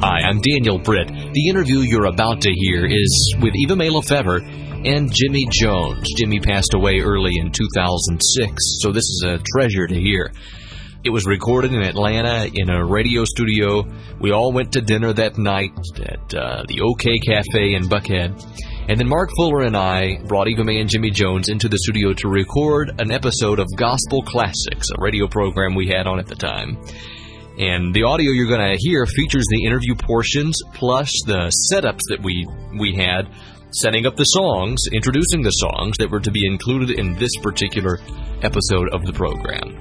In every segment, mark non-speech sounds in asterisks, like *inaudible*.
Hi, I'm Daniel Britt. The interview you're about to hear is with Eva Mae Lefevre and Jimmy Jones. Jimmy passed away early in 2006, so this is a treasure to hear. It was recorded in Atlanta in a radio studio. We all went to dinner that night at uh, the OK Cafe in Buckhead. And then Mark Fuller and I brought Eva Mae and Jimmy Jones into the studio to record an episode of Gospel Classics, a radio program we had on at the time. And the audio you're going to hear features the interview portions plus the setups that we we had setting up the songs, introducing the songs that were to be included in this particular episode of the program.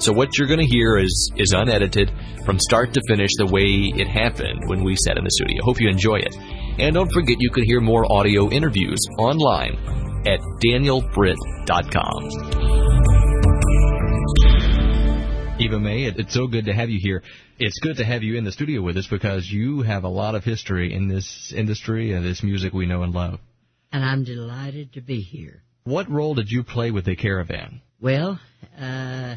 So what you're going to hear is is unedited from start to finish the way it happened when we sat in the studio. Hope you enjoy it. And don't forget you can hear more audio interviews online at danielbritt.com. Eva Mae, it's so good to have you here. It's good to have you in the studio with us because you have a lot of history in this industry and this music we know and love. And I'm delighted to be here. What role did you play with the Caravan? Well, uh,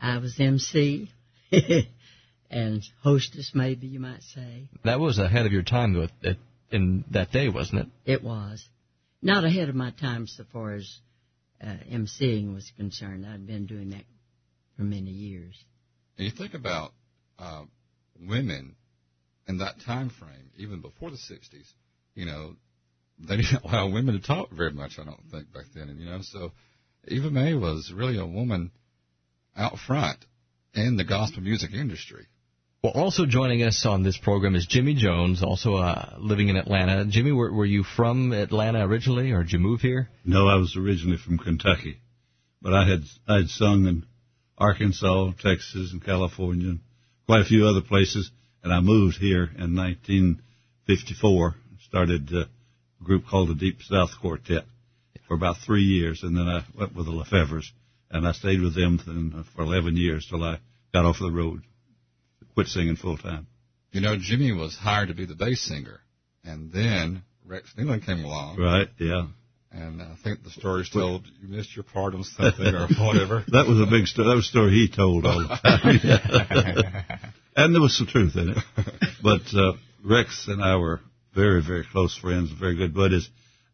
I was MC *laughs* and hostess, maybe you might say. That was ahead of your time, though, in that day, wasn't it? It was. Not ahead of my time so far as uh, MCing was concerned. I'd been doing that for many years. And you think about uh, women in that time frame, even before the 60s, you know, they didn't *laughs* allow women to talk very much, I don't think, back then. And, you know, so Eva Mae was really a woman out front in the gospel music industry. Well, also joining us on this program is Jimmy Jones, also uh, living in Atlanta. Jimmy, were, were you from Atlanta originally, or did you move here? No, I was originally from Kentucky, but I had I had sung in Arkansas, Texas, and California, and quite a few other places. And I moved here in 1954. Started a group called the Deep South Quartet for about three years, and then I went with the Lefevres, and I stayed with them for 11 years till I got off the road, quit singing full time. You know, Jimmy was hired to be the bass singer, and then Rex Nelon came along. Right. Yeah. And I think the story's told you missed your part on something or whatever. *laughs* that was a big story. That was a story he told all the time. *laughs* and there was some truth in it. But uh, Rex and I were very, very close friends, very good buddies.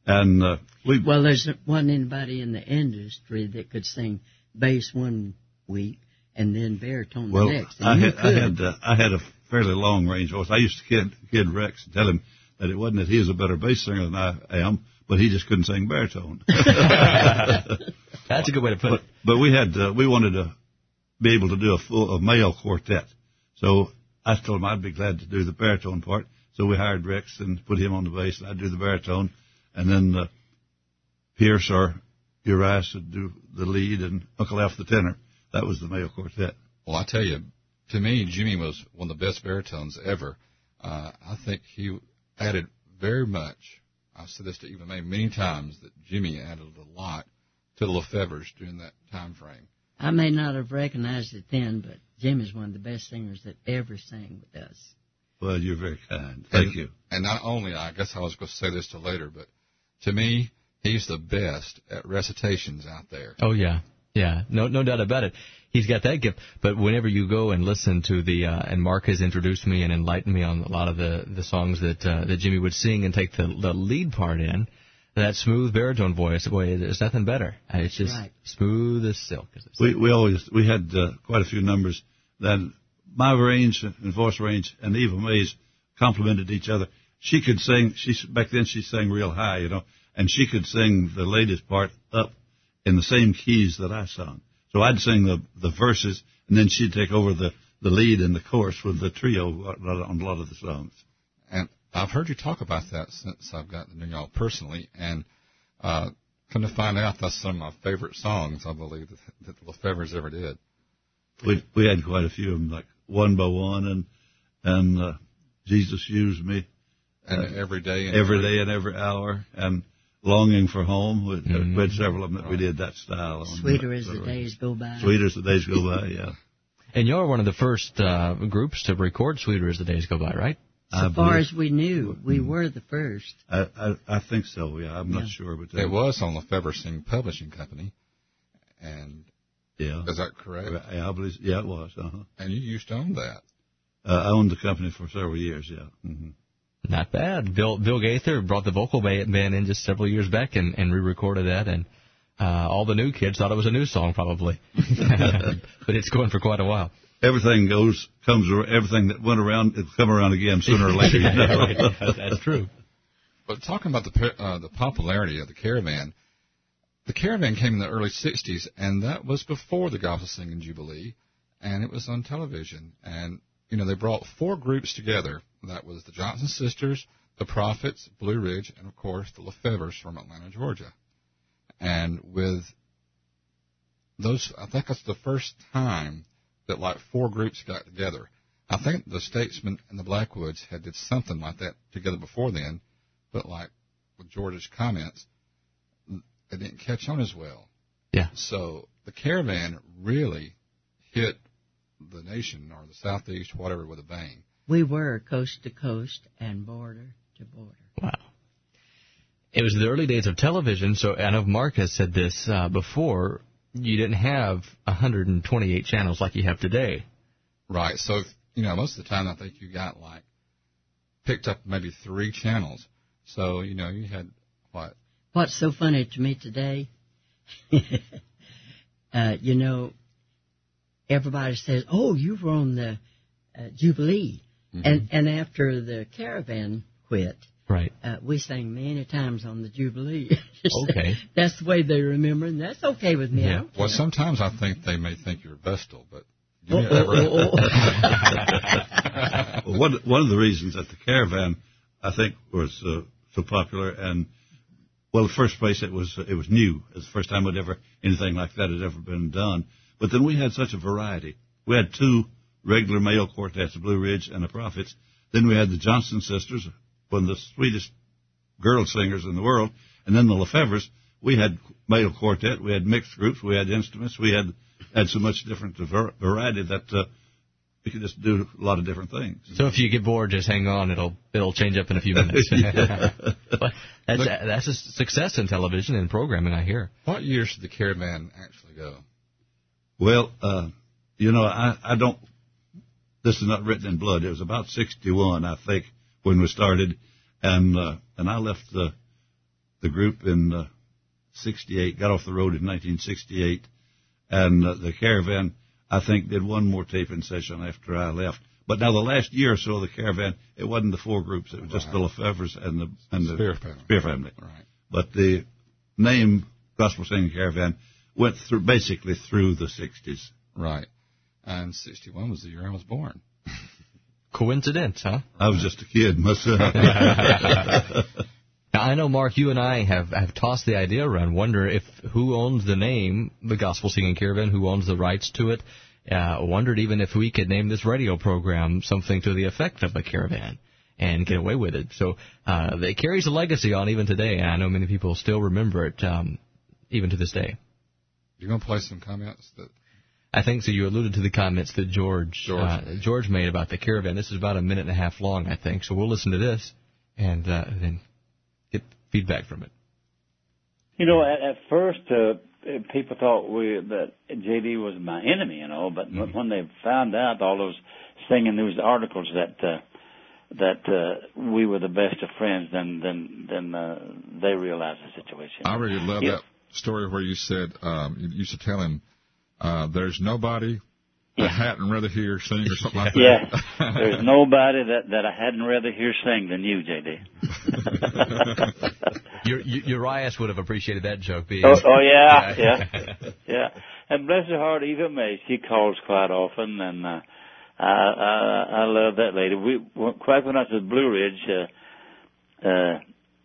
And uh, we well, there's wasn't anybody in the industry that could sing bass one week and then baritone well, the next. I had, I had, uh, I had a fairly long range voice. I used to kid, kid Rex and tell him that it wasn't that he was a better bass singer than I am but he just couldn't sing baritone. *laughs* That's a good way to put but, it. But we had uh, we wanted to be able to do a full a male quartet, so I told him I'd be glad to do the baritone part. So we hired Rex and put him on the bass, and I'd do the baritone, and then uh, Pierce or Urias would do the lead, and Uncle Alf the tenor. That was the male quartet. Well, I tell you, to me, Jimmy was one of the best baritones ever. Uh, I think he added very much I've said this to Eva Mae many times that Jimmy added a lot to the Lefevres during that time frame. I may not have recognized it then, but Jimmy's one of the best singers that ever sang with us. Well, you're very kind. Thank and, you. And not only, I guess I was going to say this to later, but to me, he's the best at recitations out there. Oh yeah, yeah, no, no doubt about it he's got that gift. But whenever you go and listen to the uh, and Mark has introduced me and enlightened me on a lot of the the songs that uh, that Jimmy would sing and take the the lead part in. That smooth baritone voice, boy, there's nothing better. It's just right. smooth as silk. As we we always we had uh, quite a few numbers that my range and voice range and Eva Mae's complemented each other. She could sing. She back then she sang real high, you know, and she could sing the latest part up in the same keys that I sung. So I'd sing the the verses, and then she'd take over the the lead and the chorus with the trio on a lot of the songs. And I've heard you talk about that since I've gotten to know y'all personally, and uh, come to find out, that's some of my favorite songs, I believe, that, that the Lefevres ever did. We we had quite a few of them, like One by One and and uh, Jesus Used Me, and uh, every day, and every day and every hour, and Longing for Home. We, mm-hmm. we had several of them that we did that style. Sweeter as the days go by. Sweeter as the days go by, yeah. *laughs* And you're one of the first uh, groups to record Sweeter as the days go by, right? So I far as we knew, we mm-hmm. were the first. I I, I think so. Yeah, I'm yeah. not sure, but it was on the Lefevre Sing Publishing Company, and yeah, is that correct? Yeah, I believe. Yeah, it was. Uh-huh. And you used to own that. Uh, I owned the company for several years. Yeah. hmm Not bad. Bill Bill Gaither brought the vocal band in just several years back and, and re-recorded that, and uh, all the new kids thought it was a new song probably, *laughs* but it's going for quite a while. Everything goes comes everything that went around it'll come around again sooner or later. You *laughs* know? That's true. But talking about the uh, the popularity of the Caravan, the Caravan came in the early '60s, and that was before the Gospel Singing Jubilee, and it was on television. And you know they brought four groups together. That was the Johnson Sisters, the Prophets, Blue Ridge, and of course the Lefevres from Atlanta, Georgia. And with those, I think that's the first time that like four groups got together. I think the Statesmen and the Blackwoods had did something like that together before then, but like with George's comments, it didn't catch on as well. Yeah. So the caravan really hit the nation or the southeast, whatever, with a bang. We were coast to coast and border to border. Wow. It was the early days of television, so I know Mark has said this uh, before. You didn't have 128 channels like you have today. Right. So, you know, most of the time I think you got like picked up maybe three channels. So, you know, you had what? What's so funny to me today, *laughs* uh, you know, everybody says, "Oh, you were on the uh, Jubilee," and and after the caravan quit, Right. uh, we sang many times on the Jubilee. *laughs* Okay. that's the way they remember, and that's okay with me. Yeah. Well, sometimes I think they may think you're Vestal, but you oh, oh, oh. *laughs* Well, one one of the reasons that the caravan, I think, was uh, so popular, and well, the first place it was it was new. It was the first time it ever anything like that had ever been done. But then we had such a variety. We had two regular male quartets, the Blue Ridge and the Prophets. Then we had the Johnson sisters, one of the sweetest girl singers in the world, and then the Lefevres. We had male quartet, we had mixed groups, we had instruments, we had had so much different variety that uh, we could just do a lot of different things. So if you get bored, just hang on. It'll it'll change up in a few minutes. *laughs* *laughs* but that's that's a success in television and programming. I hear. What years did the caravan actually go? Well, uh, you know, I, I don't, this is not written in blood. It was about 61, I think, when we started. And, uh, and I left the, the group in, uh, 68, got off the road in 1968. And, uh, the caravan, I think, did one more taping session after I left. But now the last year or so of the caravan, it wasn't the four groups. It was just the Lefevres and the, and the Speer family. Speer family. Right. But the name Gospel Singing Caravan went through basically through the 60s. Right. And 61 was the year I was born. *laughs* Coincidence, huh? I was just a kid myself. *laughs* Now, I know, Mark, you and I have, have tossed the idea around, wonder if who owns the name, the Gospel Singing Caravan, who owns the rights to it. Uh, wondered even if we could name this radio program something to the effect of a caravan and get away with it. So uh, it carries a legacy on even today, and I know many people still remember it um, even to this day. You going to play some comments that I think so. You alluded to the comments that George George uh, made. George made about the caravan. This is about a minute and a half long, I think. So we'll listen to this and uh, then get feedback from it. You know, at, at first, uh, people thought we that JD was my enemy, you know. But Mm-hmm. when they found out all those singing news articles that uh, that uh, we were the best of friends, then then then uh, they realized the situation. I really love Yeah. that story where you said um, you used to tell him, uh, "There's nobody I Yeah. hadn't rather hear sing or something like *laughs* that." Yeah, *laughs* there's nobody that that I hadn't rather hear sing than you, JD. *laughs* Your, U- Urias would have appreciated that joke. Being, Oh, oh yeah, Yeah. yeah, yeah. And bless her heart, Eva Mae, she calls quite often, and uh, I, I I love that lady. We when- quite when I was at Blue Ridge, uh, uh,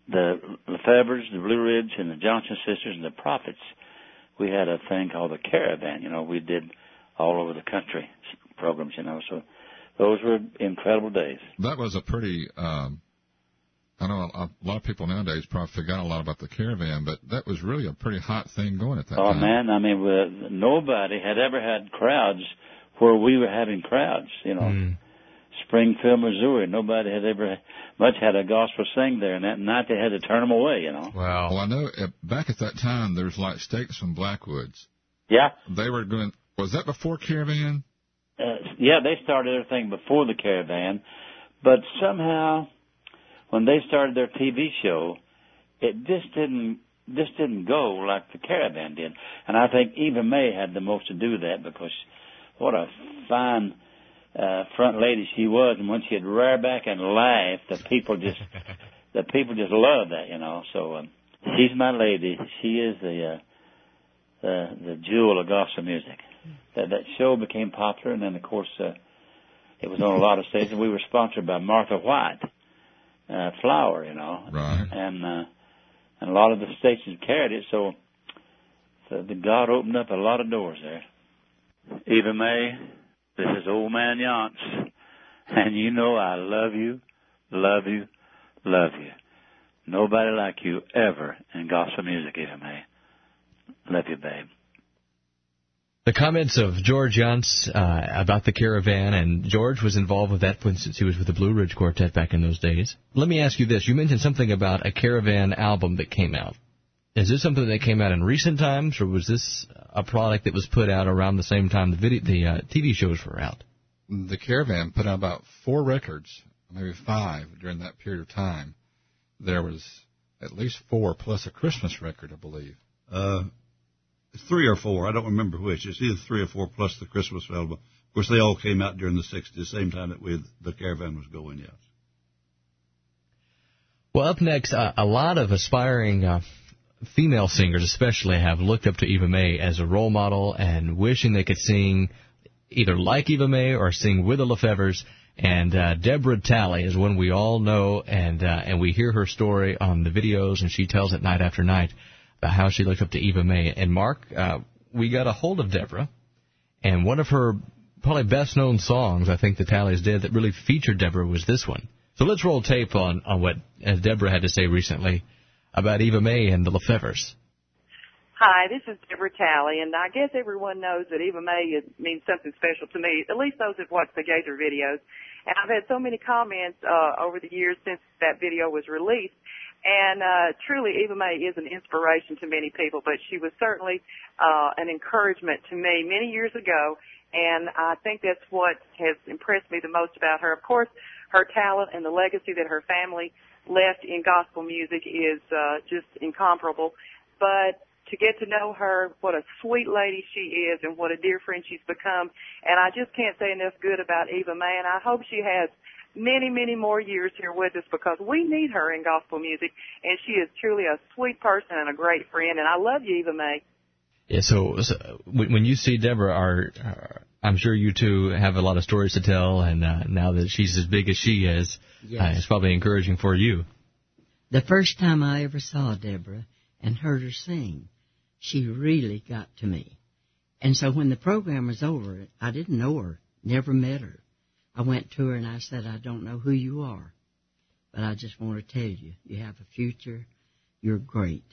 the LeFevres, the Blue Ridge, and the Johnson sisters and the Prophets, we had a thing called the Caravan. You know, we did all over the country programs. You know, so those were incredible days. that was a pretty. Um, I know a, a lot of people nowadays probably forgot a lot about the caravan, but that was really a pretty hot thing going at that Oh time. Oh man, I mean, uh, nobody had ever had crowds where we were having crowds. You know, Mm. Springfield, Missouri. Nobody had ever much had a gospel sing there, and that night they had to turn them away. You know. Wow. Well, I know uh, back at that time there was like Stakes from Blackwoods. Yeah. They were going. Was that before Caravan? uh, yeah, they started everything before the Caravan, but somehow when they started their TV show, it just didn't just didn't go like the Caravan did. And I think Eva Mae had the most to do with that because what a fine uh, front lady she was, and when she'd rear back and laugh, the people just *laughs* the people just loved that, you know. So um, she's my lady. She is the uh, the the jewel of gospel music. That that show became popular, and then of course uh, it was on a lot of stations. We were sponsored by Martha White uh, Flour, you know, Right. and uh, and a lot of the stations carried it. So, so the God opened up a lot of doors there. Eva Mae, this is Old Man Younce, and you know I love you, love you, love you. Nobody like you ever in gospel music, Eva Mae. Love you, babe. The comments of George Younce uh, about the caravan, and George was involved with that since he was with the Blue Ridge Quartet back in those days. Let me ask you this: You mentioned something about a caravan album that came out. Is this something that came out in recent times, or was this a product that was put out around the same time the video, the uh, TV shows were out? The Caravan put out about four records, maybe five during that period of time. There was at least four plus a Christmas record, I believe. Uh, three or four. I don't remember which. It's either three or four plus the Christmas album. Of course, they all came out during the 60s, the same time that we, the caravan was going, yes. Well, up next, uh, a lot of aspiring uh, female singers, especially, have looked up to Eva Mae as a role model and wishing they could sing either like Eva Mae or sing with the Lefevres. And uh, Debra Talley is one we all know, and uh, and we hear her story on the videos, and she tells it night after night about how she looked up to Eva Mae. And Mark, uh, we got a hold of Debra, and one of her probably best known songs, I think the Talleys did, that really featured Debra was this one. So let's roll tape on, on what uh, Debra had to say recently about Eva Mae and the Lefevres. Hi, this is Debra Talley, and I guess everyone knows that Eva Mae is, means something special to me, at least those who've watched the Gaither videos. And I've had so many comments uh, over the years since that video was released. And uh, truly, Eva Mae is an inspiration to many people, but she was certainly uh, an encouragement to me many years ago. And I think that's what has impressed me the most about her. Of course, her talent and the legacy that her family left in gospel music is uh, just incomparable. But to get to know her, what a sweet lady she is and what a dear friend she's become. And I just can't say enough good about Eva Mae and I hope she has many, many more years here with us because we need her in gospel music and she is truly a sweet person and a great friend and I love you, Eva Mae. Yeah, so, so when you see Debra, are, uh, I'm sure you two have a lot of stories to tell, and uh, now that she's as big as she is, Yes. uh, it's probably encouraging for you. The first time I ever saw Debra and heard her sing, she really got to me. And so when the program was over, I didn't know her, never met her. I went to her and I said, I don't know who you are, but I just want to tell you, you have a future. You're great.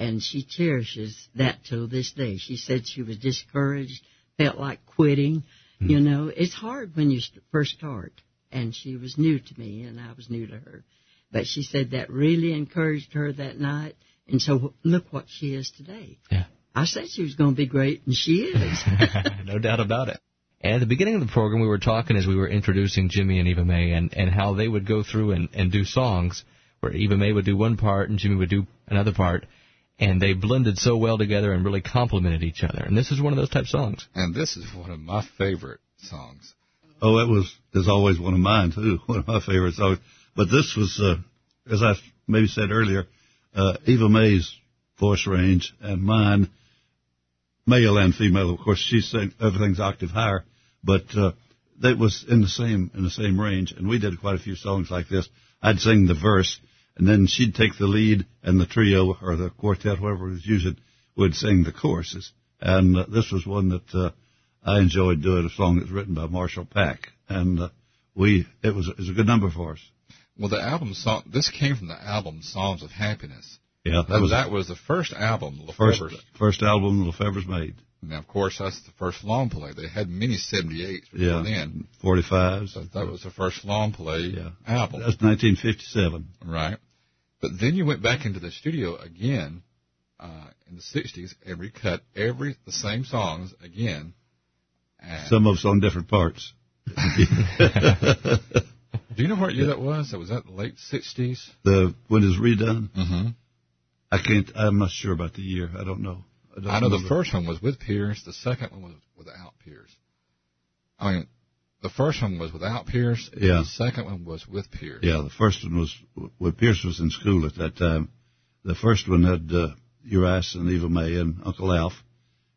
And she cherishes that till this day. She said she was discouraged, felt like quitting. Hmm. You know, it's hard when you first start. And she was new to me and I was new to her. But she said that really encouraged her that night. And so look what she is today. Yeah. I said she was going to be great, and she is. *laughs* no doubt about it. And at the beginning of the program, we were talking as we were introducing Jimmy and Eva Mae and, and how they would go through and, and do songs where Eva Mae would do one part and Jimmy would do another part. And they blended so well together and really complemented each other. And this is one of those type songs. And this is one of my favorite songs. Oh, it was is always one of mine too. *laughs* One of my favorite songs. But this was, uh, as I maybe said earlier, uh, Eva Mae's voice range and mine, male and female. Of course, she sang everything's octave higher, but uh, that was in the same in the same range. And we did quite a few songs like this. I'd sing the verse, and then she'd take the lead, and the trio or the quartet, whoever was using, would sing the choruses. And uh, this was one that. Uh, I enjoyed doing a song that's written by Marshall Pack, and uh, we it was it was a good number for us. Well, the album song, this came from the album Songs of Happiness. Yeah, That was, that was the first album first LeFevre's. first album LeFevre's made. Now, of course, that's the first long play. They had many 78s before Yeah, then. forty fives. So that was the first long play yeah album. That's 1957. Right. But then you went back into the studio again uh, in the 60s and recut every the same songs again And Some of us on different parts. *laughs* do you know what year that was? That was that the late '60s. The when it's redone, Mm-hmm. I can't. I'm not sure about the year. I don't know. I, don't I know the first one was with Pierce. The second one was without Pierce. I mean, the first one was without Pierce. Yeah. The second one was with Pierce. Yeah, the first one was when Pierce was in school at that time. The first one had uh, Urias and Eva Mae and Uncle Alf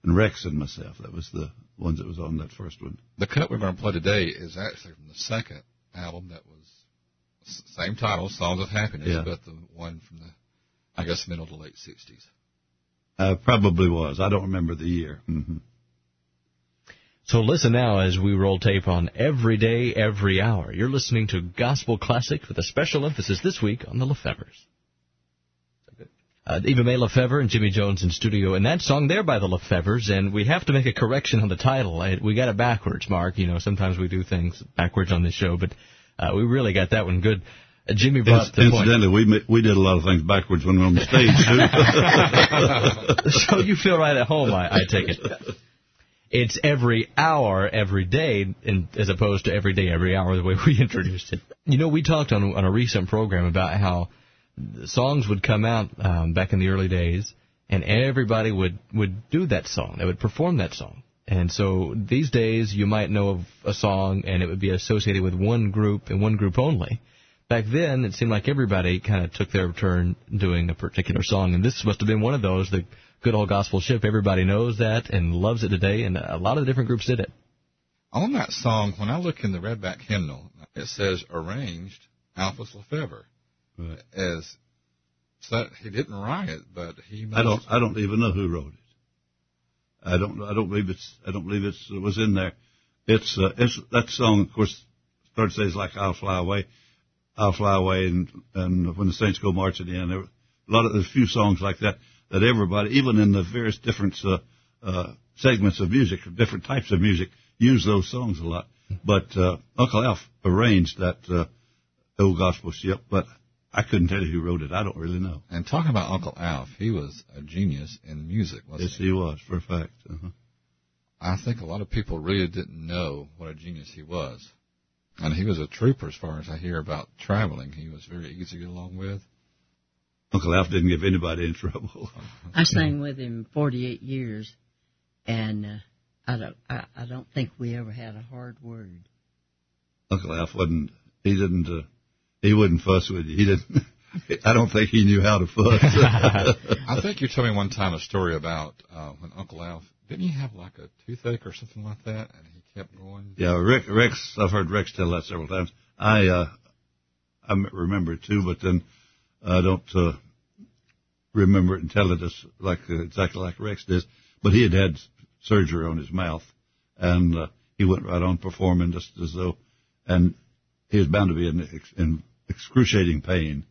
and Rex and myself. That was the ones that was on that first one. The cut we're going to play today is actually from the second album that was same title, Songs of Happiness, Yeah. but the one from the, I guess, middle to late 60s. Uh, probably was. I don't remember the year. hmm So listen now as we roll tape on Every Day, Every Hour. You're listening to Gospel Classic with a special emphasis this week on the Lefevres. Uh, Eva Mae Lefevre and Jimmy Jones in studio, and that song there by the Lefevres, and we have to make a correction on the title. I, we got it backwards, Mark. You know, sometimes we do things backwards on this show, but uh, we really got that one good. Uh, Jimmy brought the point. Incidentally, we we did a lot of things backwards when we were on the stage too. *laughs* so you feel right at home, I, I take it. It's every hour, every day, and as opposed to every day, every hour, the way we *laughs* introduced it. You know, we talked on on a recent program about how songs would come out um, back in the early days, and everybody would would do that song. They would perform that song. And so these days, you might know of a song, and it would be associated with one group and one group only. Back then, it seemed like everybody kind of took their turn doing a particular song, and this must have been one of those. The good old gospel ship. Everybody knows that and loves it today, and a lot of the different groups did it. On that song, when I look in the Redback hymnal, it says arranged Alphus LeFevre. Right. As so that he didn't write it, but he must, I don't I don't even know who wrote it. I don't I don't believe it's I don't believe it's, it was in there. It's uh, it's that song of course starts says like I'll fly away, I'll fly away, and and when the saints go marching in, there were a lot of there's a few songs like that that everybody even in the various different uh, uh, segments of music, different types of music, use those songs a lot. But uh, Uncle Alf arranged that uh, old gospel ship, but I couldn't tell you who wrote it. I don't really know. And talking about Uncle Alf, he was a genius in music, wasn't Yes, he? he was for a fact. Uh-huh. I think a lot of people really didn't know what a genius he was. And he was a trooper as far as I hear about traveling. He was very easy to get along with. Uncle Alf didn't give anybody in trouble. I sang with him 48 years, and uh, I don't I, I don't think we ever had a hard word. Uncle Alf wasn't. He didn't. Uh, he wouldn't fuss with you. He didn't. *laughs* I don't think he knew how to fuss. *laughs* I think you told me one time a story about uh, when Uncle Alf didn't he have like a toothache or something like that, and he kept going. yeah, Rick, Rex. I've heard Rex tell that several times. I uh, I m- remember it too, but then I don't uh, remember it and tell it as like uh, exactly like Rex does. But he had had surgery on his mouth, and uh, he went right on performing just as though, and he was bound to be in, in excruciating pain,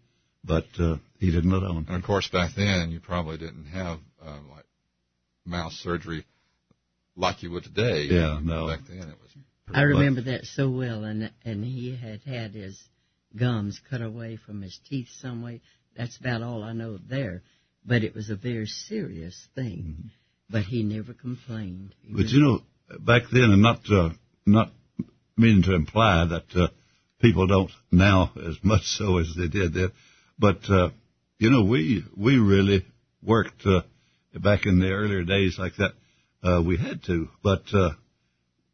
but uh, he didn't let on. And of course, back then you probably didn't have uh, like mouth surgery like you would today. Yeah, no. Back then it was. I rough. remember that so well, and and he had had his gums cut away from his teeth some way. That's about all I know there. But it was a very serious thing. But he never complained. He But you know, back then, and not uh, not meaning to imply that uh, people don't now as much so as they did then, but uh, you know, we we really worked uh, back in the earlier days like that. Uh, we had to, but uh,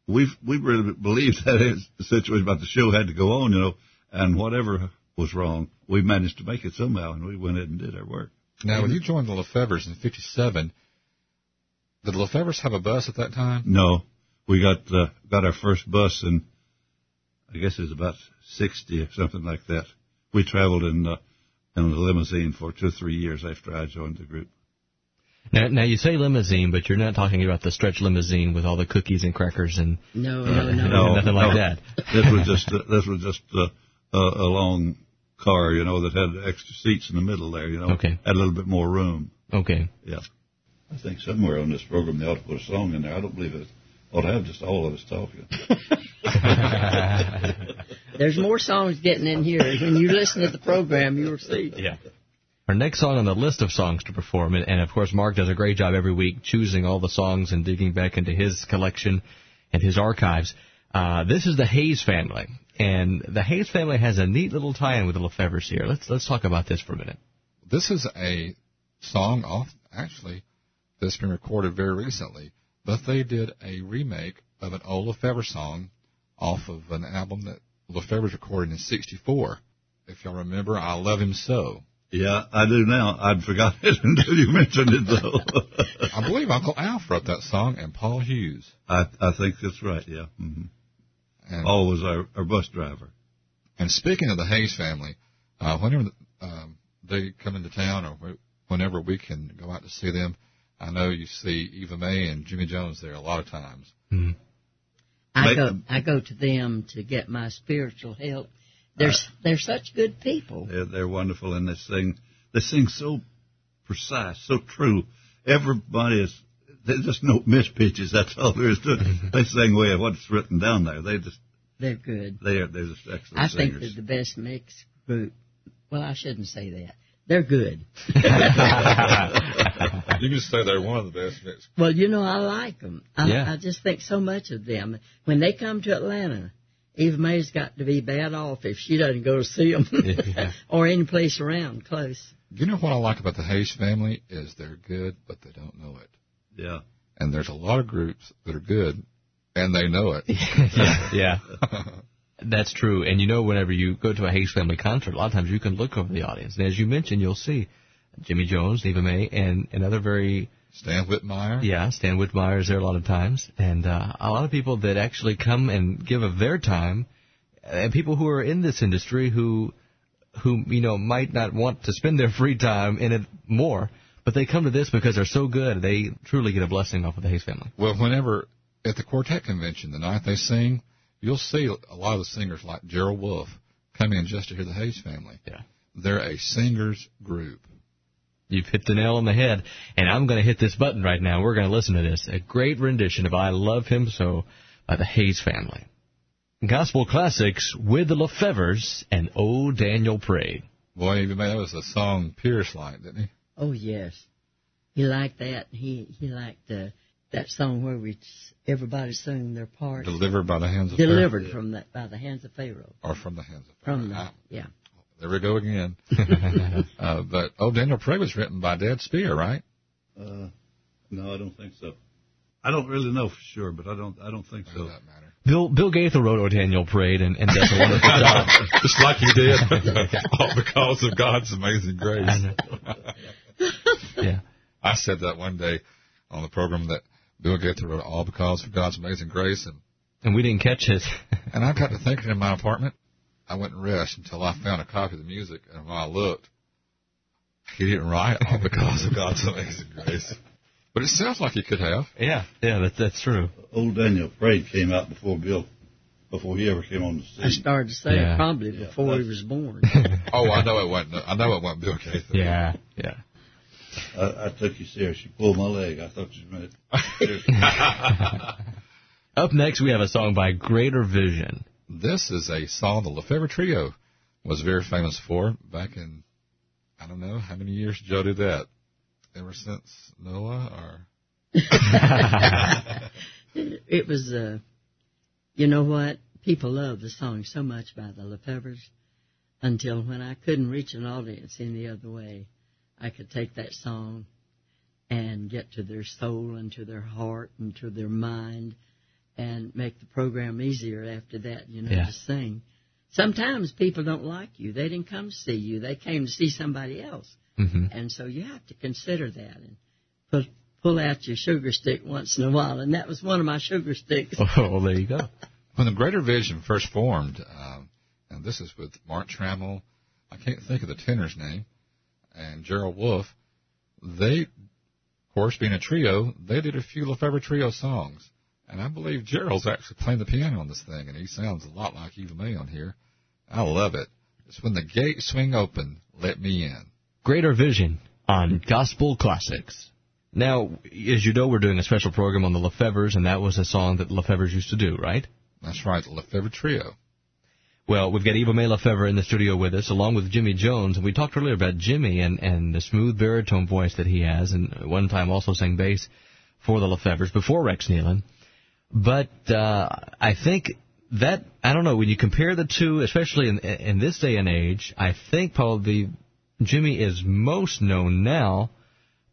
we we really believed *laughs* that it, situation about the show had to go on, you know, and whatever was wrong, we managed to make it somehow, and we went ahead and did our work. Now, when you joined the Lefevres in '57, did the Lefevres have a bus at that time? No, we got uh, got our first bus and I guess it was about sixty or something like that. We traveled in uh, in a limousine for two or three years after I joined the group. Now, now you say limousine, but you're not talking about the stretch limousine with all the cookies and crackers and no, no, no, No, nothing like no. that. This was just uh, this was just uh, a, a long car, you know, that had extra seats in the middle there, you know, Okay. had a little bit more room. Okay. Yeah, I think somewhere on this program they ought to put a song in there. I don't believe it ought to have just all of us talking. *laughs* There's more songs getting in here. When you listen to the program, you'll see. Yeah. Our next song on the list of songs to perform, and, and of course Mark does a great job every week choosing all the songs and digging back into his collection, and his archives. Uh, this is the Hayes family, and the Hayes family has a neat little tie-in with the Lefevres here. Let's let's talk about this for a minute. This is a song off actually that's been recorded very recently, but they did a remake of an old Lefevre song off of an album that Lefevre's recorded in '64. If y'all remember, "I Love Him So." Yeah, I do now. I'd forgotten it *laughs* until you mentioned it, though. I believe Uncle Alf wrote that song, and Paul Hughes. I I think that's right. Yeah. Mm-hmm. And, Paul was our, our bus driver. and speaking of the Hayes family, uh, whenever um, they come into town or wh- whenever we can go out to see them, I know you see Eva Mae and Jimmy Jones there a lot of times. I Make go I go to them to get my spiritual help. They're s they're such good people. They're, they're wonderful, and they sing they sing so precise, so true. Everybody is they just don't miss pitches. That's all there is to it. *laughs* they sing way of what's written down there. They just They're good. they are they're just excellent I think they're the best mixed group. Well, I shouldn't say that. They're good. *laughs* You can say they're one of the best mixed. Well, you know, I like them. I, Yeah. I just think so much of them. When they come to Atlanta, Eva Mae's got to be bad off if she doesn't go to see them Yeah. *laughs* or any place around close. You know what I like about the Hayes family is they're good, but they don't know it. Yeah. And there's a lot of groups that are good, and they know it. *laughs* yeah, yeah. *laughs* That's true. And you know, whenever you go to a Hayes family concert, a lot of times you can look over the audience. And as you mentioned, you'll see Jimmy Jones, Eva Mae, and another very, Stan Whitmire. yeah, Stan Whitmire is there a lot of times. And uh, a lot of people that actually come and give of their time, and people who are in this industry who, who, you know, might not want to spend their free time in it more, but they come to this because they're so good. They truly get a blessing off of the Hayes family. Well, whenever at the quartet convention, the night they sing, you'll see a lot of the singers like Gerald Wolfe come in just to hear the Hayes family. Yeah. They're a singers group. You've hit the nail on the head, and I'm going to hit this button right now. We're going to listen to this. A great rendition of I Love Him So by the Hayes family. Gospel classics with the Lefevres and O. Daniel Prayed. Boy, even that was a song Pierce liked, didn't he? Oh yes, he liked that. He he liked uh, that song where we everybody sung their part. Delivered by the hands of Delivered Pharaoh. from that by the hands of Pharaoh. Or from the hands of From Pharaoh. the Ah, yeah. there we go again. *laughs* uh, but Oh Daniel Prey was written by Dad Speer, right? Uh, no, I don't think so. I don't really know for sure, but I don't I don't think so. that matter? Bill Bill Gaither wrote O. Daniel Prade and, and does a wonderful *laughs* job. Just like you did. *laughs* All because of God's amazing grace. I *laughs* know. Yeah. I said that one day on the program that Bill Gaither wrote All Because of God's Amazing Grace. And, And we didn't catch it. *laughs* and I got to thinking in my apartment, I wouldn't rest until I found a copy of the music. And when I looked, he didn't write All *laughs* Because of God's Amazing Grace. But it sounds like he could have. yeah, yeah, that, that's true. Old Daniel Craig came out before Bill, before he ever came on the I scene. started to say Yeah. it probably Yeah, before he was born. Oh, I know it wasn't. I know it wasn't Bill Gaither. Yeah, yeah. I, I took you serious. You pulled my leg. I thought you meant. *laughs* Up next, we have a song by Greater Vision. This is a song the LeFevre Trio was very famous for back in, I don't know, how many years Joe did that? Ever since Noah or? *laughs* it was, uh, you know what? People love the song so much by the Lefevres until when I couldn't reach an audience any other way, I could take that song and get to their soul and to their heart and to their mind and make the program easier after that, you know, Yeah. to sing. Sometimes people don't like you. They didn't come to see you. They came to see somebody else. hmm And so you have to consider that and pull, pull out your sugar stick once in a while. And that was one of my sugar sticks. *laughs* Oh, well, there you go. *laughs* When the Greater Vision first formed, um, and this is with Mark Trammell, I can't think of the tenor's name, and Gerald Wolfe, they, of course, being a trio, they did a few LeFevre Trio songs. And I believe Gerald's actually playing the piano on this thing, and he sounds a lot like Eva Mae on here. I love it. It's when the gates swing open, let me in. Greater Vision on Gospel Classics. Now, as you know, we're doing a special program on the Lefevres, and that was a song that Lefevres used to do, right? That's right, the LeFevre Trio. Well, we've got Eva Mae Lefevre in the studio with us, along with Jimmy Jones, and we talked earlier about Jimmy and, and the smooth baritone voice that he has, and one time also sang bass for the Lefevres before Rex Nelon. But uh, I think that I don't know when you compare the two, especially in in this day and age. I think probably Jimmy is most known now,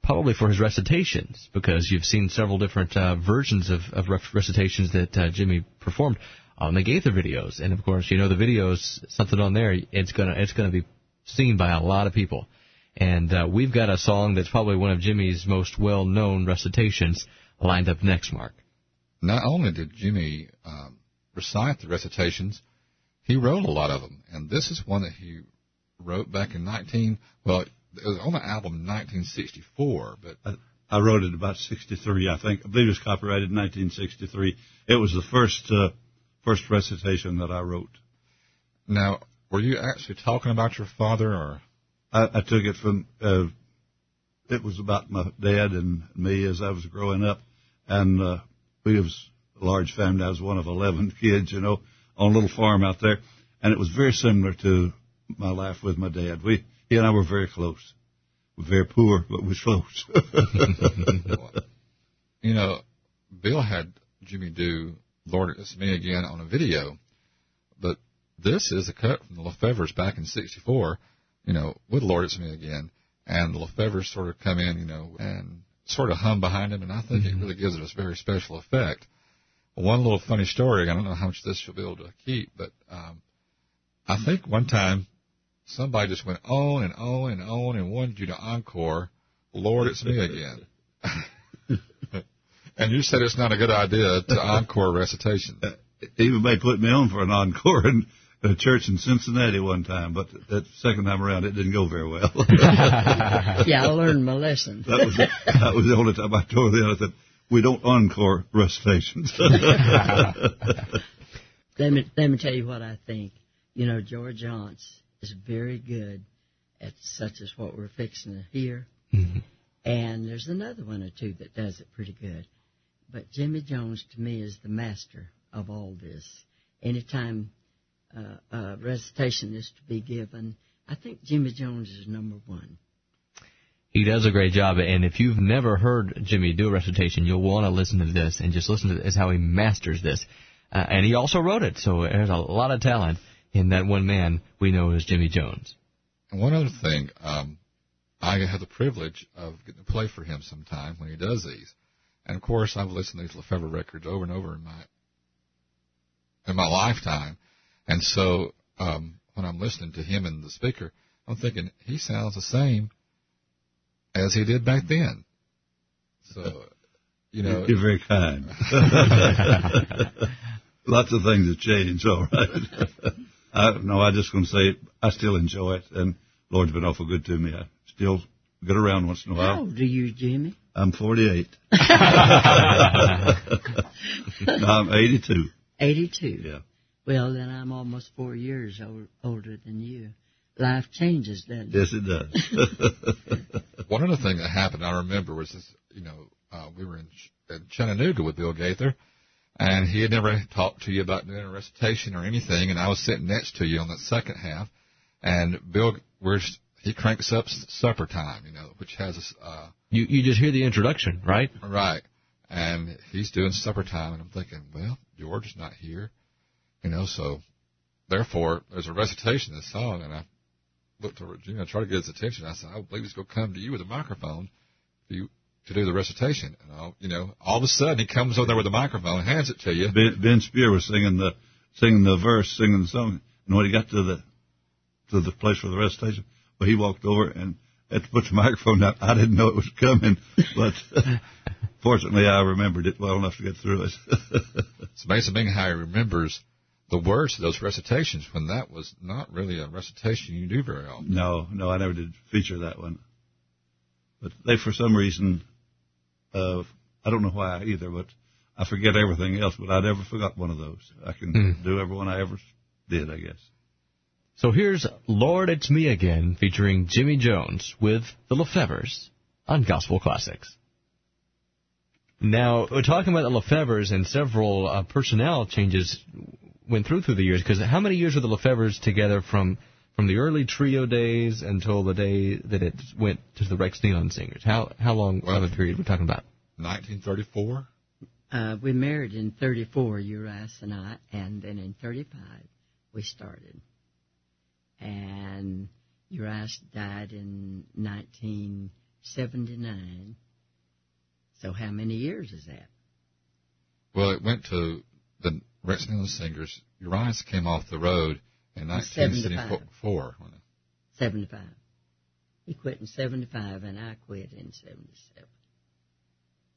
probably for his recitations, because you've seen several different uh, versions of, of recitations that uh, Jimmy performed on the Gaither videos, and of course, you know the videos, something on there, it's gonna it's gonna be seen by a lot of people. And uh, we've got a song that's probably one of Jimmy's most well-known recitations lined up next, Mark. Not only did Jimmy um, recite the recitations, he wrote a lot of them, and this is one that he wrote back in 19. Well, it was on the album 1964, but I, I wrote it about 63, I think. I believe it was copyrighted in 1963. It was the first uh, first recitation that I wrote. Now, were you actually talking about your father, or I, I took it from? Uh, it was about my dad and me as I was growing up, and uh, we was a large family. I was one of eleven *laughs* kids, you know, on a little farm out there, and it was very similar to my life with my dad. We he and I were very close. We're very poor, but we're close. *laughs* you know, Bill had Jimmy do "Lord It's Me Again" on a video, but this is a cut from the Lefevres back in '64. You know, with "Lord It's Me Again," and the Lefevres sort of come in, you know, and sort of hum behind him, and I think mm-hmm. it really gives it a very special effect. One little funny story. I don't know how much this you'll be able to keep, but um, I think one time somebody just went on and on and on and wanted you to encore, Lord, it's me again. *laughs* and you said it's not a good idea to *laughs* encore recitation. Even they put me on for an encore in a church in Cincinnati one time, but that second time around it didn't go very well. *laughs* yeah, I learned my lesson. that was the, *laughs* that was the only time I told them I said we don't encore recitations. let me let me tell you what I think. You know, George Jones is very good at such as what we're fixing to hear. Mm-hmm. And there's another one or two that does it pretty good. But Jimmy Jones to me is the master of all this. Anytime uh, a recitation is to be given, I think Jimmy Jones is number one. He does a great job, and if you've never heard Jimmy do a recitation, you'll want to listen to this and just listen to this, how he masters this. Uh, and he also wrote it, so there's a lot of talent in that one man we know as Jimmy Jones. And one other thing, um, I have the privilege of getting to play for him sometime when he does these. And of course, I've listened to these Lefevre records over and over in my in my lifetime. And so um, when I'm listening to him in the speaker, I'm thinking he sounds the same as he did back then. So, you know, you're very kind. *laughs* Lots of things have changed, all right. I, no, I just want to say I still enjoy it, and Lord's been awful good to me. I still get around once in a while. How old are you, Jimmy? I'm 48. *laughs* no, I'm 82. 82. Yeah. Well, then I'm almost four years old, older than you. Life changes, doesn't it? Yes, it does. *laughs* One other thing that happened, I remember, was this. You know, uh, we were in, in Chattanooga with Bill Gaither, and he had never talked to you about doing a recitation or anything, and I was sitting next to you on that second half, and Bill, we're, he cranks up supper time, you know, which has a, uh, you, you just hear the introduction, right? Right. And he's doing supper time, and I'm thinking, well, George is not here, you know, so therefore there's a recitation of this song, and I looked over at Jimmy, I tried to get his attention. I said, I believe he's going to come to you with a microphone. If you to do the recitation. And all, you know, all of a sudden he comes over there with a microphone, and hands it to you. Ben, ben Speer was singing the singing the verse, singing the song, and when he got to the to the place for the recitation, well, he walked over and had to put the *laughs* microphone down. I didn't know it was coming, but *laughs* fortunately I remembered it well enough to get through it. *laughs* it's amazing how he remembers the words to those recitations when that was not really a recitation you do very often. No, no, I never did feature that one. But they, for some reason, uh, I don't know why either, but I forget everything else, but I never forgot one of those. I can mm. do every one I ever did, I guess. So here's Lord It's Me Again featuring Jimmy Jones with the Lefevres on Gospel Classics. Now, we're talking about the Lefevres and several uh, personnel changes went through through the years, because how many years were the Lefevres together from from the early trio days until the day that it went to the Rex Nelon Singers? How how long well, of a period we're talking about? 1934. Uh, we married in 34, Urias and I, and then in 35 we started. And Urias died in 1979. So how many years is that? Well, it went to the Rex Nelon Singers. Urias came off the road in 1974. 75. He quit in 75, and I quit in 77.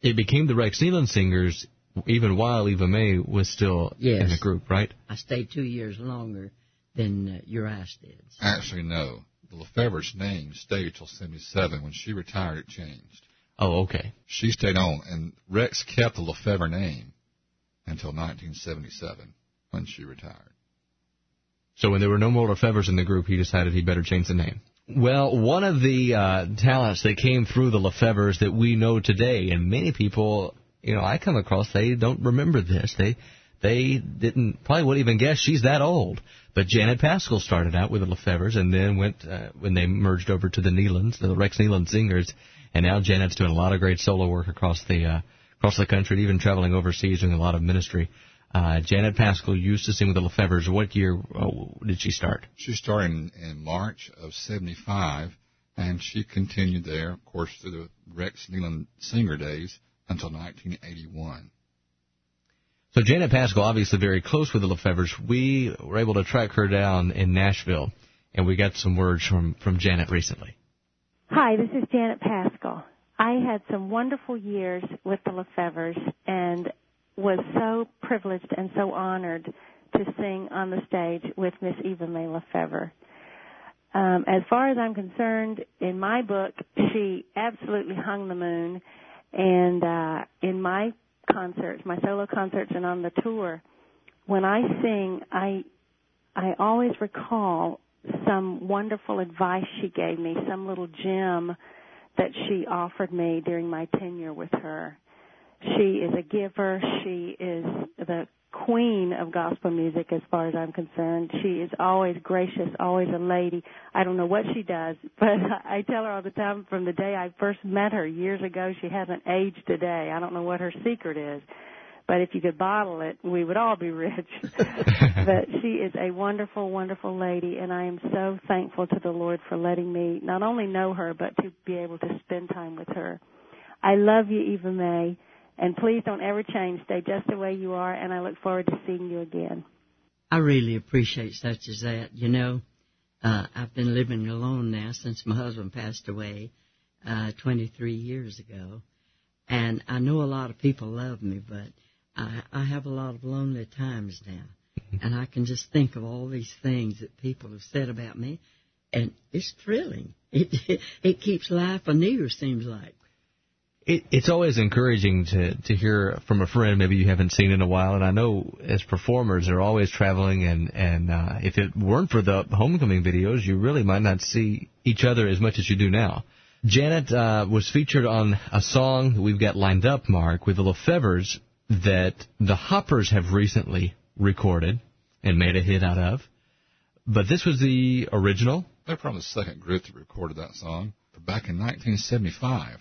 It became the Rex Nelon Singers even while Eva Mae was still yes. in the group, right? I stayed two years longer than uh, Urias did. So. Actually, no. The LeFevre's name stayed till 77. When she retired, it changed. Oh, okay. She stayed on, and Rex kept the LeFevre name until 1977 when she retired. So when there were no more LeFevres in the group, he decided he better change the name. Well, one of the uh, talents that came through the LeFevres that we know today, and many people, you know, I come across, they don't remember this. They they didn't probably wouldn't even guess she's that old. But Janet Paschal started out with the LeFevres, and then went uh, when they merged over to the Nelons, the Rex Nelon Singers, and now Janet's doing a lot of great solo work across the uh, across the country, even traveling overseas doing a lot of ministry. Uh, Janet Paschal used to sing with the LeFevres. What year oh, did she start? She started in, in March of 75, and she continued there, of course, through the Rex Nelon singer days until 1981. So Janet Paschal, obviously very close with the LeFevres. We were able to track her down in Nashville, and we got some words from, from Janet recently. Hi, this is Janet Paschal. I had some wonderful years with the LeFevres and was so privileged and so honored to sing on the stage with Miss Eva Mae LeFevre. Um, as far as I'm concerned, in my book, she absolutely hung the moon. And uh, in my concerts, my solo concerts, and on the tour, when I sing, I I always recall some wonderful advice she gave me, some little gem that she offered me during my tenure with her. She is a giver. She is the queen of gospel music as far as I'm concerned. She is always gracious, always a lady. I don't know what she does, *laughs* but I tell her all the time from the day I first met her years ago, she hasn't aged a day. I don't know what her secret is. But if you could bottle it, we would all be rich. *laughs* *laughs* but she is a wonderful, wonderful lady, and I am so thankful to the Lord for letting me not only know her, but to be able to spend time with her. I love you, Eva Mae. And please don't ever change. Stay just the way you are, and I look forward to seeing you again. I really appreciate such as that. You know, uh, I've been living alone now since my husband passed away uh, 23 years ago. And I know a lot of people love me, but I, I have a lot of lonely times now. Mm-hmm. And I can just think of all these things that people have said about me, and it's thrilling. It, it, *laughs* it keeps life anew, seems like it, it's always encouraging to to hear from a friend maybe you haven't seen in a while. And I know as performers they're always traveling, and and uh, if it weren't for the homecoming videos, you really might not see each other as much as you do now. Janet uh, was featured on a song we've got lined up, Mark, with the LeFevres that the Hoppers have recently recorded and made a hit out of. But this was the original. They're probably the second group that recorded that song back in 1975.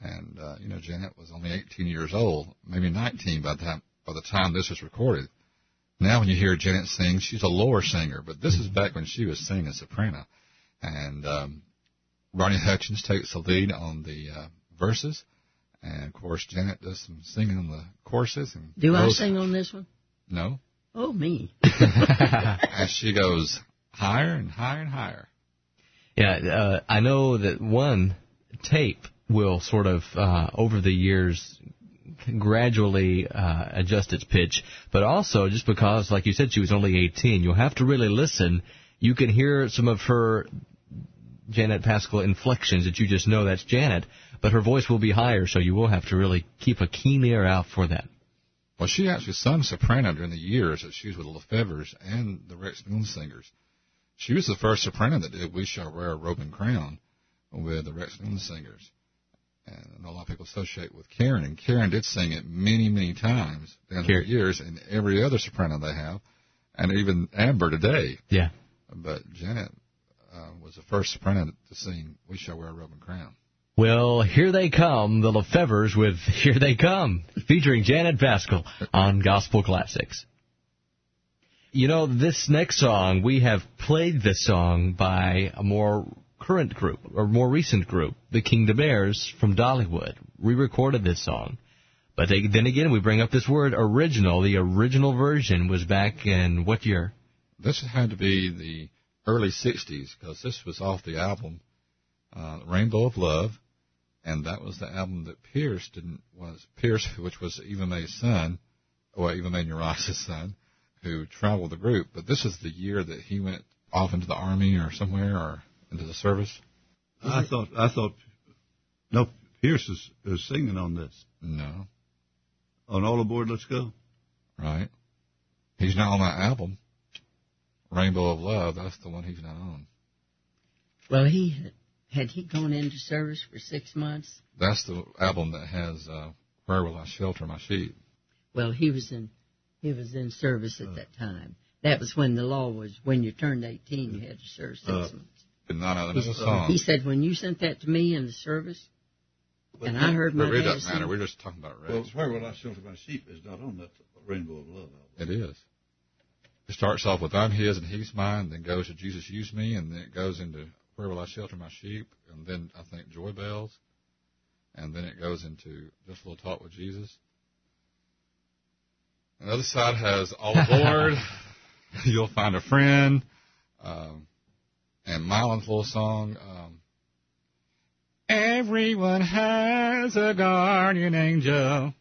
And uh, you know, Janet was only 18 years old, maybe 19 by the time by the time this was recorded. Now, when you hear Janet sing, she's a lower singer, but this is back when she was singing soprano. And um, Ronnie Hutchins takes the lead on the uh, verses, and of course, Janet does some singing on the choruses. And Do goes, I sing on this one? No. Oh, me. *laughs* *laughs* and she goes higher and higher and higher. Yeah, uh, I know that one tape will sort of uh, over the years gradually uh, adjust its pitch, but also just because, like you said, she was only 18, you'll have to really listen. You can hear some of her Janet Paschal inflections that you just know that's Janet, but her voice will be higher, so you will have to really keep a keen ear out for that. Well, she actually sung soprano during the years that she was with the LeFevres and the Rex Nelon Singers. She was the first soprano that did We Shall Wear a Robe and Crown with the Rex Nelon Singers and a lot of people associate with Karen, and Karen did sing it many, many times down the years, and every other soprano they have, and even Amber today. Yeah. But Janet uh, was the first soprano to sing "We Shall Wear a Robe and Crown." Well, here they come, the LeFevres with Here They Come, featuring Janet Paschal on Gospel Classics. You know, this next song, we have played this song by a more current group, or more recent group, the Kingdom Heirs from Dollywood. re-recorded this song. But they, then again, we bring up this word original. The original version was back in what year? This had to be the early 60s because this was off the album uh, Rainbow of Love, and that was the album that Pierce didn't was Pierce, *laughs* which was Eva Mae's son, or Eva Mae Uriah's son, who traveled the group. But this is the year that he went off into the army or somewhere or into the service. I thought I thought no Pierce is, is singing on this No, on All Aboard Let's Go. right? He's not on that album. Rainbow of Love, that's the one he's not on. Well, he had, had he gone into service for six months? That's the album that has uh, Where Will I Shelter My Sheep. Well, he was in he was in service at that time. That was when the law was when you turned eighteen, you had to serve six Uh, months. But not on He, the song. he said when you sent that to me in the service, and I heard my But it doesn't matter. sing- We're just talking about Well, Where Will I Shelter My Sheep is not on that Rainbow of Love album. It is. It starts off with I'm His and He's mine, then goes to Jesus use me, and then it goes into Where will I shelter my sheep, and then I think Joy Bells, and then it goes into Just a Little Talk with Jesus. And the other side has All Aboard, *laughs* *laughs* You'll Find a Friend, um, and Mylon's little song. Um, Everyone has a guardian angel,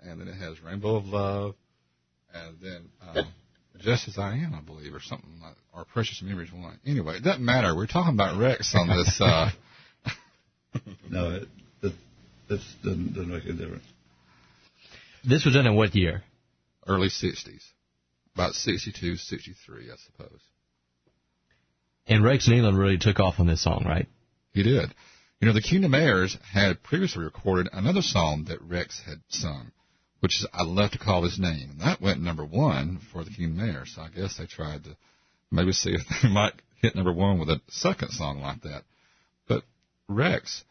and then it has Rainbow of Love, and then um, Just as I Am, I believe, or something like, or Precious Memories one. Anyway, it doesn't matter. We're talking about Rex on this. Uh, *laughs* No, it, it, that doesn't, doesn't make a difference. This was done in what year? early 60s, about 62, 63, I suppose. And Rex Nelon really took off on this song, right? He did. You know, the Kingdom Heirs had previously recorded another song that Rex had sung, which is I Love to Call His Name. And that went number one for the Kingdom Heirs. So I guess they tried to maybe see if they *laughs* might hit number one with a second song like that. But Rex,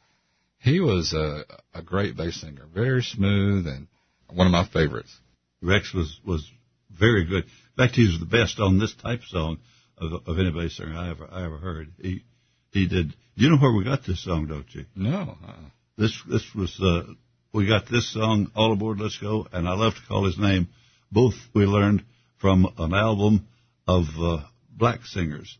he was a, a great bass singer, very smooth and one of my favorites. Rex was was very good. In fact, he was the best on this type song of, of any bass singer I ever I ever heard. He he did. You know where we got this song, don't you? No, uh, This this was uh, we got this song all aboard. Let's go, and I love to call his name. Both we learned from an album of uh, black singers,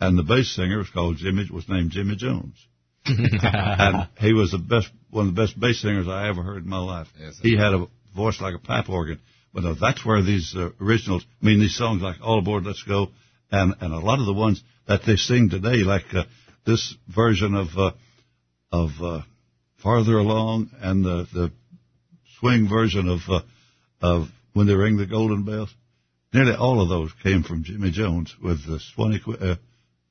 and the bass singer was called Jimmy was named Jimmy Jones, *laughs* and he was the best one of the best bass singers I ever heard in my life. Yes, he had a voice like a pipe organ. But uh, that's where these uh, originals, I mean, these songs like All Aboard, Let's Go, and, and a lot of the ones that they sing today, like uh, this version of uh, of uh, Farther Along and the, the swing version of uh, of When They Ring the Golden Bells, nearly all of those came from Jimmy Jones with the Swanee, uh,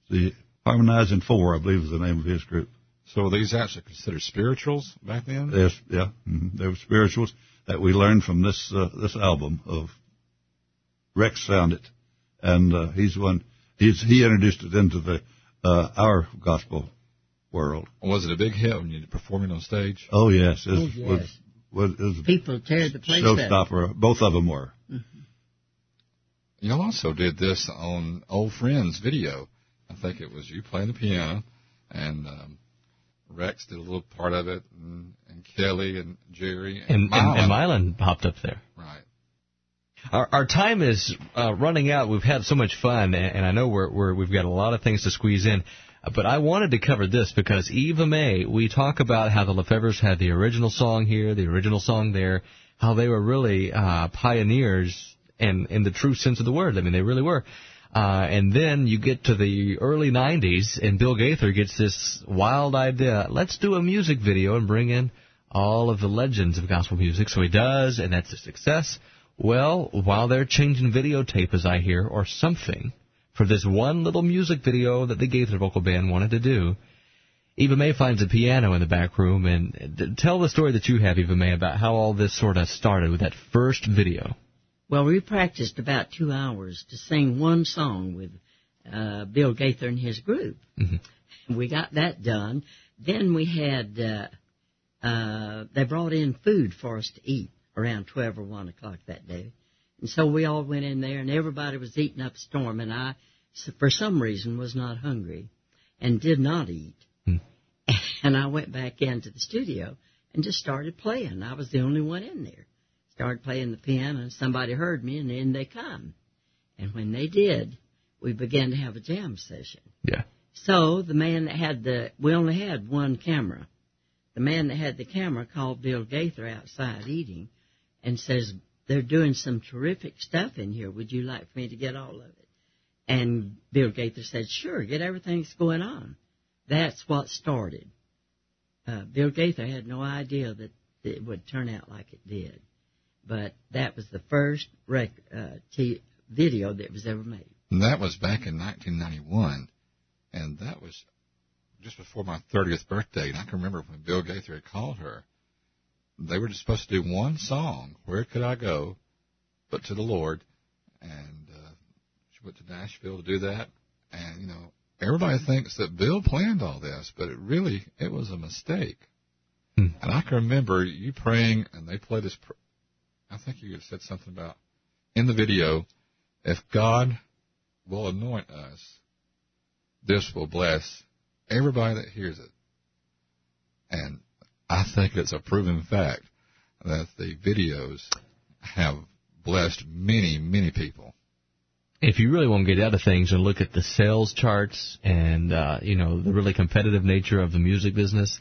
the Harmonizing Four, I believe is the name of his group. so were these actually considered spirituals back then? Yes, yeah, mm they were spirituals that we learned from this uh, this album of Rex found it, and uh, he's one. He's he introduced it into the uh, our gospel world. Was it a big hit when you performing on stage? Oh yes, it Oh, yes. was, was, was People tear the place up. showstopper. Both of them were. Y'all also did this on Old Friends video. I think it was you playing the piano, and um, Rex did a little part of it, and, and Kelly and Jerry and, And, and, and Mylon. Mylon popped up there. Right. Our, our time is uh, running out. We've had so much fun, and, I know we're, we're, we've got a lot of things to squeeze in. But I wanted to cover this because Eva Mae, we talk about how the LeFevres had the original song here, the original song there, how they were really uh, pioneers in, in the true sense of the word. I mean, they really were. Uh, and then you get to the early 90s, and Bill Gaither gets this wild idea. Let's do a music video and bring in all of the legends of gospel music. So he does, and that's a success. Well, while they're changing videotape, as I hear, or something, for this one little music video that the Gaither vocal band wanted to do, Eva Mae finds a piano in the back room. And tell the story that you have, Eva Mae, about how all this sort of started with that first video. Well, we practiced about two hours to sing one song with uh, Bill Gaither and his group. Mhm. *laughs* We got that done. then we had uh, uh, they brought in food for us to eat around twelve or one o'clock that day, and so we all went in there, and everybody was eating up a storm, and I, for some reason, was not hungry, and did not eat, Hmm. *laughs* and I went back into the studio and just started playing. I was the only one in there. Started playing the piano, and somebody heard me, and in they come. And when they did, we began to have a jam session. Yeah. So the man that had the, we only had one camera. The man that had the camera called Bill Gaither outside eating and says, they're doing some terrific stuff in here. Would you like for me to get all of it? And Bill Gaither said, sure, get everything that's going on. That's what started. Uh, Bill Gaither had no idea that it would turn out like it did. But that was the first rec- uh, t- video that was ever made. And that was back in 1991, and that was just before my 30th birthday. And I can remember when Bill Gaither had called her. They were just supposed to do one song, "Where Could I Go," but to the Lord, and uh, she went to Nashville to do that. And you know, everybody thinks that Bill planned all this, but it really it was a mistake. Hmm. And I can remember you praying, and they played this. Pr- I think you said something about in the video, if God will anoint us, this will bless everybody that hears it. And I think it's a proven fact that the videos have blessed many, many people. if you really want to get out of things and look at the sales charts and uh, you know the really competitive nature of the music business,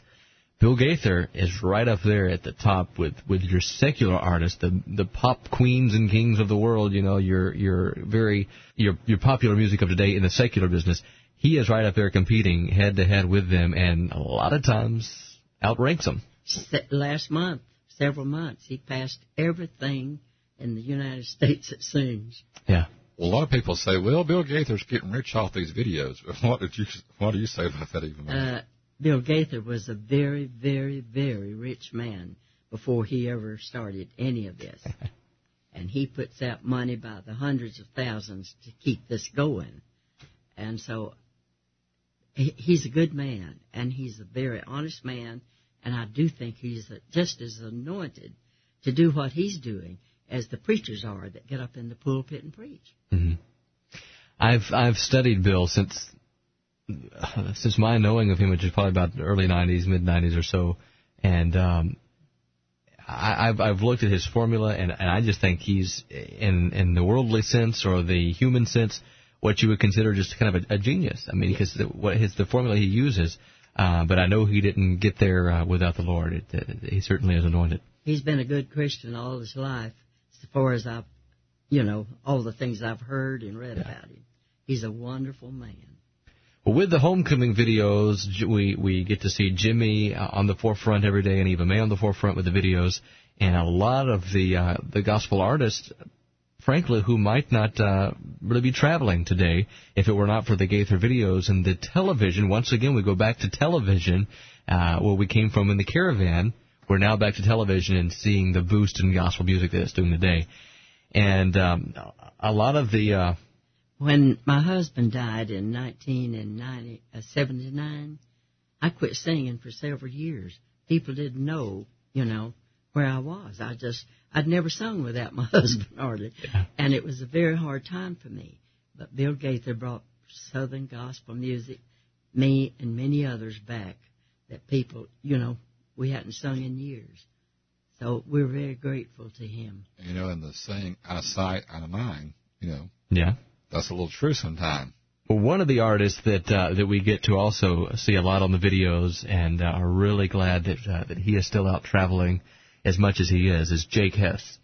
Bill Gaither is right up there at the top with with your secular artists, the the pop queens and kings of the world. You know, your your very your your popular music of today in the secular business. He is right up there competing head to head with them, and a lot of times outranks them. Se- last month, several months, he passed everything in the United States that sings. Yeah. Well, a lot of people say, "Well, Bill Gaither's getting rich off these videos." *laughs* What did you What do you say about that, even? Uh, Bill Gaither was a very, very, very rich man before he ever started any of this. *laughs* and he puts out money by the hundreds of thousands to keep this going. And so he's a good man, and he's a very honest man, and I do think he's just as anointed to do what he's doing as the preachers are that get up in the pulpit and preach. hmm I've I've studied Bill since since my knowing of him, which is probably about the early '90s, mid '90s or so, and um, I, I've I've looked at his formula, and, and I just think he's in in the worldly sense or the human sense, what you would consider just kind of a, a genius. I mean, because what his the formula he uses. Uh, but I know he didn't get there uh, without the Lord. It, uh, he certainly is anointed. He's been a good Christian all his life, as far as I've, you know, all the things I've heard and read about him. He's a wonderful man. Well, with the homecoming videos, we we get to see Jimmy uh, on the forefront every day, and Eva Mae on the forefront with the videos, and a lot of the uh, the gospel artists, frankly, who might not uh, really be traveling today if it were not for the Gaither videos and the television. Once again, we go back to television, uh, where we came from in the caravan. We're now back to television and seeing the boost in gospel music that it's doing today, and um, a lot of the uh, When my husband died in 1979, I quit singing for several years. People didn't know, you know, where I was. I just, I'd never sung without my *laughs* husband hardly. And it was a very hard time for me. But Bill Gaither brought Southern gospel music, me and many others back that people, you know, we hadn't sung in years. So we're very grateful to him. You know, and the saying "out of sight, out of mind." You know, yeah. that's a little true sometimes. Well, one of the artists that uh, that we get to also see a lot on the videos and uh, are really glad that uh, that he is still out traveling as much as he is is Jake Hess.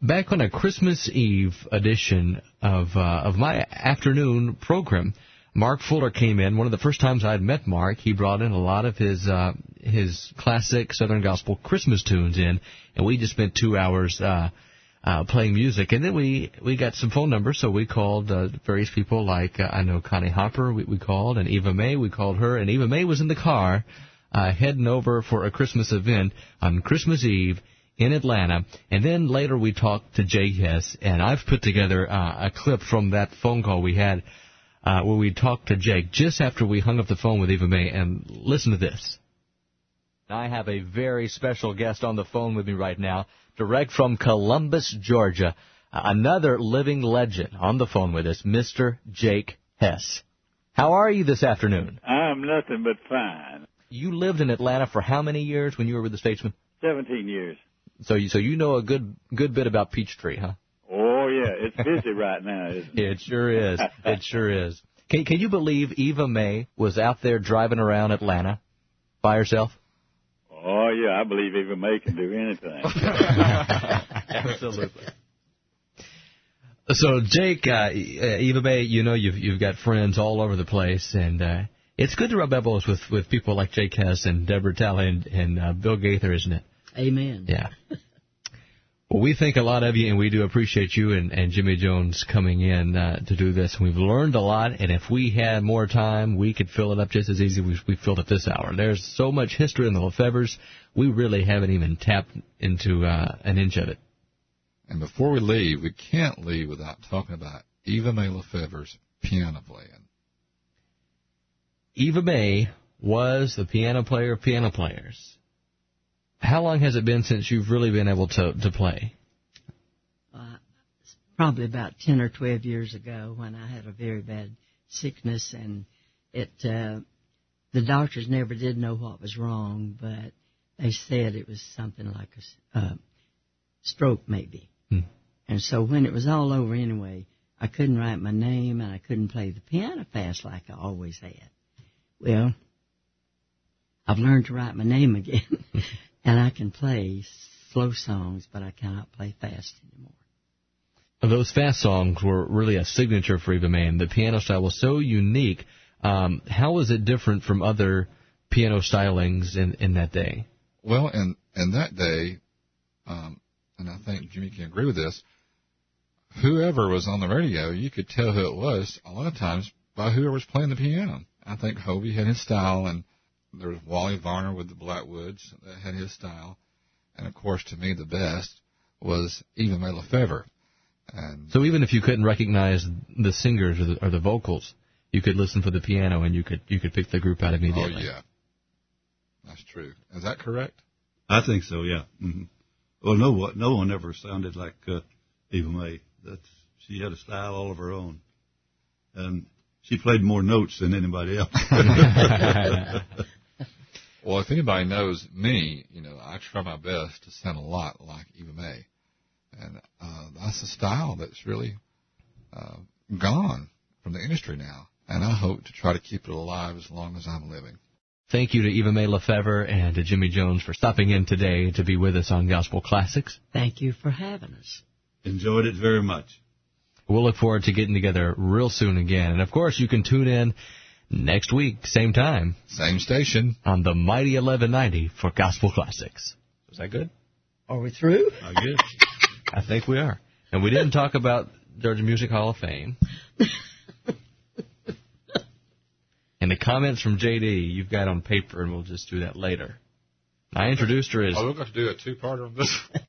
Back on a Christmas Eve edition of uh, of my afternoon program, Mark Fuller came in. One of the first times I'd met Mark, he brought in a lot of his uh, his classic Southern gospel Christmas tunes in, and we just spent two hours. Uh, uh, playing music, and then we we got some phone numbers, so we called uh, various people like uh, I know Connie Hopper, we, we called, and Eva Mae, we called her, and Eva Mae was in the car uh, heading over for a Christmas event on Christmas Eve in Atlanta, and then later we talked to Jay Hess, and I've put together uh, a clip from that phone call we had uh, where we talked to Jake just after we hung up the phone with Eva Mae, and listen to this. I have a very special guest on the phone with me right now, direct from Columbus, Georgia. Uh, another living legend on the phone with us, Mr. Jake Hess. How are you this afternoon? I'm nothing but fine. You lived in Atlanta for how many years when you were with the Statesmen? 17 years. So you, so you know a good good bit about Peachtree, huh? Oh yeah, it's busy *laughs* right now, isn't it? It sure is. It sure is. Can, can you believe Eva Mae was out there driving around Atlanta by herself? Oh yeah, I believe Eva Mae can do anything. *laughs* Absolutely. So Jake, uh, Eva Mae, you know you've you've got friends all over the place, and uh, it's good to rub elbows with with people like Jake Hess and Debra Talley and, and uh, Bill Gaither, isn't it? Amen. Yeah. Well, we think a lot of you, and we do appreciate you and, and Jimmy Jones coming in uh, to do this. We've learned a lot, and if we had more time, we could fill it up just as easy as we, we filled it this hour. There's so much history in the LeFevres, we really haven't even tapped into uh, an inch of it. And before we leave, we can't leave without talking about Eva Mae LeFevre's piano playing. Eva Mae was the piano player of piano players. How long has it been since you've really been able to, to play? Uh, probably about 10 or 12 years ago when I had a very bad sickness and it, uh, the doctors never did know what was wrong, but they said it was something like a uh, stroke maybe. Hmm. And so when it was all over anyway, I couldn't write my name and I couldn't play the piano fast like I always had. Well, I've learned to write my name again *laughs* and I can play slow songs, but I cannot play fast anymore. Those fast songs were really a signature for Eva Mae, and the piano style was so unique. Um, how was it different from other piano stylings in, in that day? Well, in in that day, um, and I think Jimmy can agree with this. Whoever was on the radio, you could tell who it was a lot of times by whoever was playing the piano. I think Hovie had his style, and there was Wally Varner with the Blackwoods that had his style, and of course, to me, the best was Eva Mae LeFevre. And So even if you couldn't recognize the singers or the, or the vocals, you could listen for the piano and you could you could pick the group out immediately. oh yeah, that's true. Is that correct? I think so. Yeah. hmm Well, no one, no one ever sounded like uh, Eva Mae. That's she had a style all of her own, and she played more notes than anybody else. *laughs* Well, if anybody knows me, you know, I try my best to sound a lot like Eva Mae. And uh, that's a style that's really uh, gone from the industry now. And I hope to try to keep it alive as long as I'm living. Thank you to Eva Mae LeFevre and to Jimmy Jones for stopping in today to be with us on Gospel Classics. Thank you for having us. Enjoyed it very much. We'll look forward to getting together real soon again. And of course, you can tune in next week, same time, Same station. on the Mighty 1190 for Gospel Classics. Is that good? Are we through? I guess. I think we are. And we didn't talk about Georgia Music Hall of Fame. *laughs* and the comments from JD you've got on paper, and we'll just do that later. I introduced her as Oh, we're going to do a two-parter on this. *laughs*